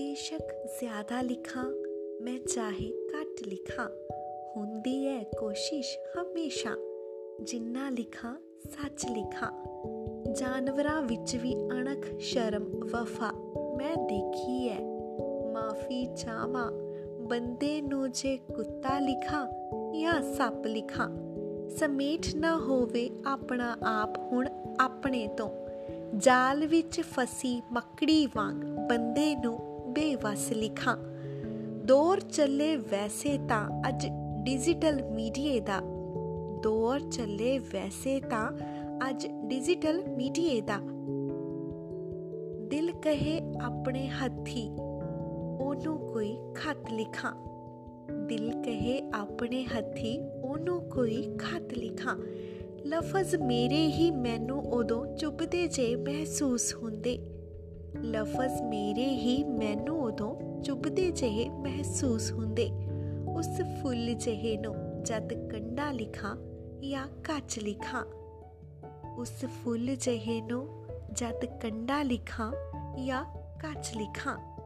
ਜ਼ਿਆਦਾ ਲਿਖਾਂ, ਮੈਂ ਚਾਹੇ ਘੱਟ ਲਿਖਾਂ, ਹੁੰਦੀ ਹੈ ਕੋਸ਼ਿਸ਼ ਹਮੇਸ਼ਾ। ਜਿੰਨਾ ਲਿਖਾਂ, ਸੱਚ ਲਿਖਾਂ। ਜਾਨਵਰਾਂ ਵਿੱਚ ਵੀ ਅਣਖ, ਸ਼ਰਮ, ਵਫਾ ਮੈਂ ਦੇਖੀ ਹੈ ਮਾਫੀ ਚਾਹਾਂ ਬੰਦੇ ਨੂੰ ਜੇ ਕੁੱਤਾ ਲਿਖਾਂ ਜਾਂ ਸੱਪ ਲਿਖਾਂ, ਸਮੇਟ ਨਾ ਹੋਵੇ ਆਪਣਾ ਆਪ ਹੁਣ ਆਪਣੇ ਤੋਂ। ਜਾਲ ਵਿੱਚ ਫਸੀ ਮੱਕੜੀ ਵਾਂਗ ਬੰਦੇ ਨੂੰ ਬੇਵਸ ਲਿਖਾਂ। ਦੌਰ ਚੱਲੇ ਵੈਸੇ ਤਾਂ ਅੱਜ ਡਿਜੀਟਲ ਮੀਡੀਏ ਦਾ। ਦੌਰ ਚੱਲੇ ਵੈਸੇ ਤਾਂ ਅੱਜ ਡਿਜੀਟਲ ਮੀਡੀਏ ਦਾ। ਦਿਲ ਕਹੇ ਆਪਣੇ ਹੱਥੀ, ਉਹਨੂੰ ਕੋਈ ਖਤ ਲਿਖਾਂ। ਦਿਲ ਕਹੇ ਆਪਣੇ ਹੱਥੀ, ਉਹਨੂੰ ਕੋਈ ਖਤ ਲਿਖਾਂ। ਲਫ਼ਜ਼ ਮੇਰੇ ਹੀ ਮੈਨੂੰ ਉਦੋਂ ਚੁੱਭਦੇ ਜੇ ਮਹਿਸੂਸ ਹੁੰਦੇ। ਲਫ਼ਜ਼ ਮੇਰੇ ਹੀ ਮੈਨੂੰ ਉਦੋਂ ਚੁੱਭਦੇ ਜਿਹੇ ਮਹਿਸੂਸ ਹੁੰਦੇ। ਉਸ ਫੁੱਲ ਜਿਹੇ ਨੂੰ ਜਦ ਕੰਡਾ ਲਿਖਾਂ ਜਾਂ ਕੱਚ ਲਿਖਾਂ। ਉਸ ਫੁੱਲ ਜਿਹੇ ਨੂੰ ਜਦ ਕੰਡਾ ਲਿਖਾਂ ਜਾਂ ਕੱਚ ਲਿਖਾਂ।